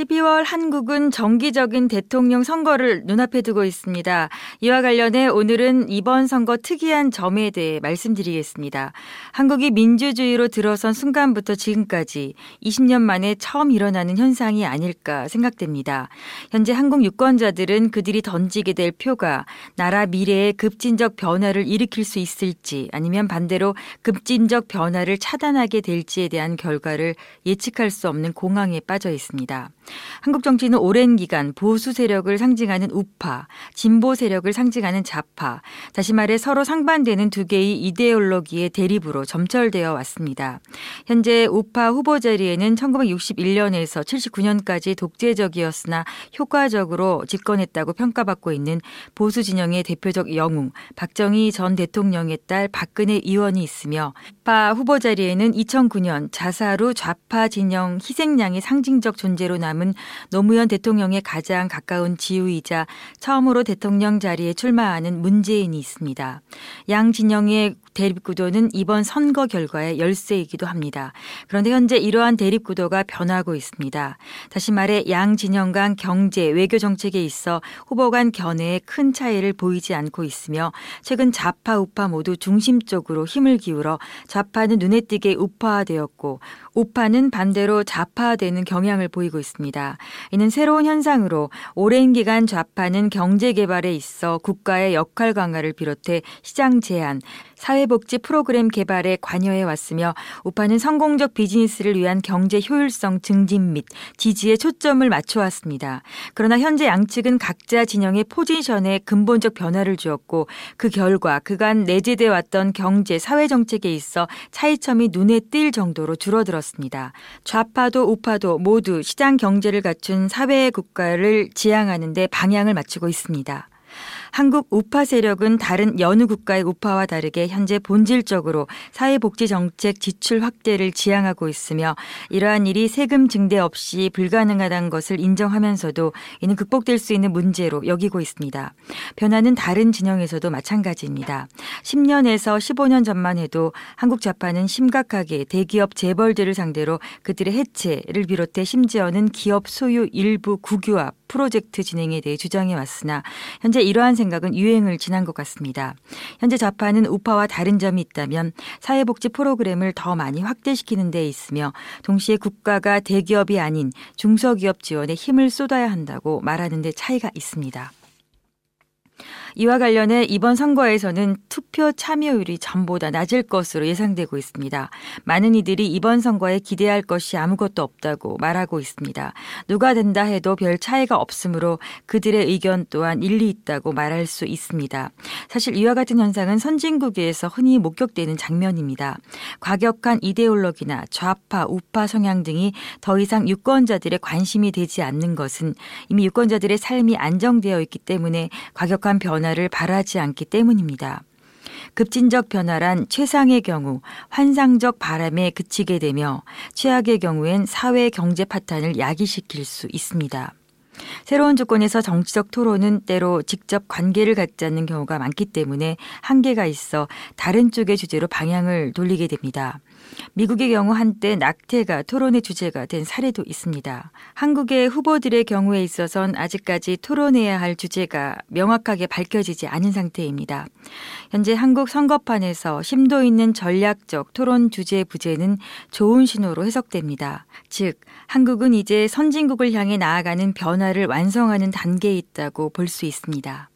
12월 한국은 정기적인 대통령 선거를 눈앞에 두고 있습니다. 이와 관련해 오늘은 이번 선거 특이한 점에 대해 말씀드리겠습니다. 한국이 민주주의로 들어선 순간부터 지금까지 20년 만에 처음 일어나는 현상이 아닐까 생각됩니다. 현재 한국 유권자들은 그들이 던지게 될 표가 나라 미래에 급진적 변화를 일으킬 수 있을지 아니면 반대로 급진적 변화를 차단하게 될지에 대한 결과를 예측할 수 없는 공황에 빠져 있습니다. 한국 정치는 오랜 기간 보수 세력을 상징하는 우파, 진보 세력을 상징하는 좌파, 다시 말해 서로 상반되는 두 개의 이데올로기의 대립으로 점철되어 왔습니다. 현재 우파 후보 자리에는 1961년에서 79년까지 독재적이었으나 효과적으로 집권했다고 평가받고 있는 보수 진영의 대표적 영웅 박정희 전 대통령의 딸 박근혜 의원이 있으며 우파 후보 자리에는 2009년 자살 후 좌파 진영 희생양의 상징적 존재로 남은 노무현 대통령의 가장 가까운 지우이자 처음으로 대통령 자리에 출마하는 문재인이 있습니다. 양 진영의 대립구도는 이번 선거 결과의 열쇠이기도 합니다. 그런데 현재 이러한 대립구도가 변하고 있습니다. 다시 말해 양 진영 간 경제, 외교 정책에 있어 후보 간 견해에 큰 차이를 보이지 않고 있으며 최근 좌파, 우파 모두 중심적으로 힘을 기울어 좌파는 눈에 띄게 우파화되었고 우파는 반대로 좌파화되는 경향을 보이고 있습니다. 이는 새로운 현상으로 오랜 기간 좌파는 경제 개발에 있어 국가의 역할 강화를 비롯해 시장 제한, 사회복지 프로그램 개발에 관여해 왔으며 우파는 성공적 비즈니스를 위한 경제 효율성 증진 및 지지에 초점을 맞춰 왔습니다. 그러나 현재 양측은 각자 진영의 포지션에 근본적 변화를 주었고 그 결과 그간 내재돼 왔던 경제 사회 정책에 있어 차이점이 눈에 띌 정도로 줄어들었습니다. 좌파도 우파도 모두 시장 경제를 갖춘 사회 국가를 지향하는 데 방향을 맞추고 있습니다. 한국 우파 세력은 다른 여느 국가의 우파와 다르게 현재 본질적으로 사회복지 정책 지출 확대를 지향하고 있으며 이러한 일이 세금 증대 없이 불가능하다는 것을 인정하면서도 이는 극복될 수 있는 문제로 여기고 있습니다. 변화는 다른 진영에서도 마찬가지입니다. 10년에서 15년 전만 해도 한국 좌파는 심각하게 대기업 재벌들을 상대로 그들의 해체를 비롯해 심지어는 기업 소유 일부 국유화 프로젝트 진행에 대해 주장해 왔으나 현재 이러한 생각은 유행을 지난 것 같습니다. 현재 좌파는 우파와 다른 점이 있다면 사회복지 프로그램을 더 많이 확대시키는 데 있으며 동시에 국가가 대기업이 아닌 중소기업 지원에 힘을 쏟아야 한다고 말하는 데 차이가 있습니다. 이와 관련해 이번 선거에서는 투표 참여율이 전보다 낮을 것으로 예상되고 있습니다. 많은 이들이 이번 선거에 기대할 것이 아무것도 없다고 말하고 있습니다. 누가 된다 해도 별 차이가 없으므로 그들의 의견 또한 일리 있다고 말할 수 있습니다. 사실 이와 같은 현상은 선진국에서 흔히 목격되는 장면입니다. 과격한 이데올로기나 좌파, 우파 성향 등이 더 이상 유권자들의 관심이 되지 않는 것은 이미 유권자들의 삶이 안정되어 있기 때문에 과격한 변화 변화를 바라지 않기 때문입니다. 급진적 변화란 최상의 경우 환상적 바람에 그치게 되며 최악의 경우엔 사회 경제 파탄을 야기시킬 수 있습니다. 새로운 조건에서 정치적 토론은 때로 직접 관계를 갖지 않는 경우가 많기 때문에 한계가 있어 다른 쪽의 주제로 방향을 돌리게 됩니다. 미국의 경우 한때 낙태가 토론의 주제가 된 사례도 있습니다. 한국의 후보들의 경우에 있어선 아직까지 토론해야 할 주제가 명확하게 밝혀지지 않은 상태입니다. 현재 한국 선거판에서 심도 있는 전략적 토론 주제 부재는 좋은 신호로 해석됩니다. 즉, 한국은 이제 선진국을 향해 나아가는 변화를 완성하는 단계에 있다고 볼 수 있습니다.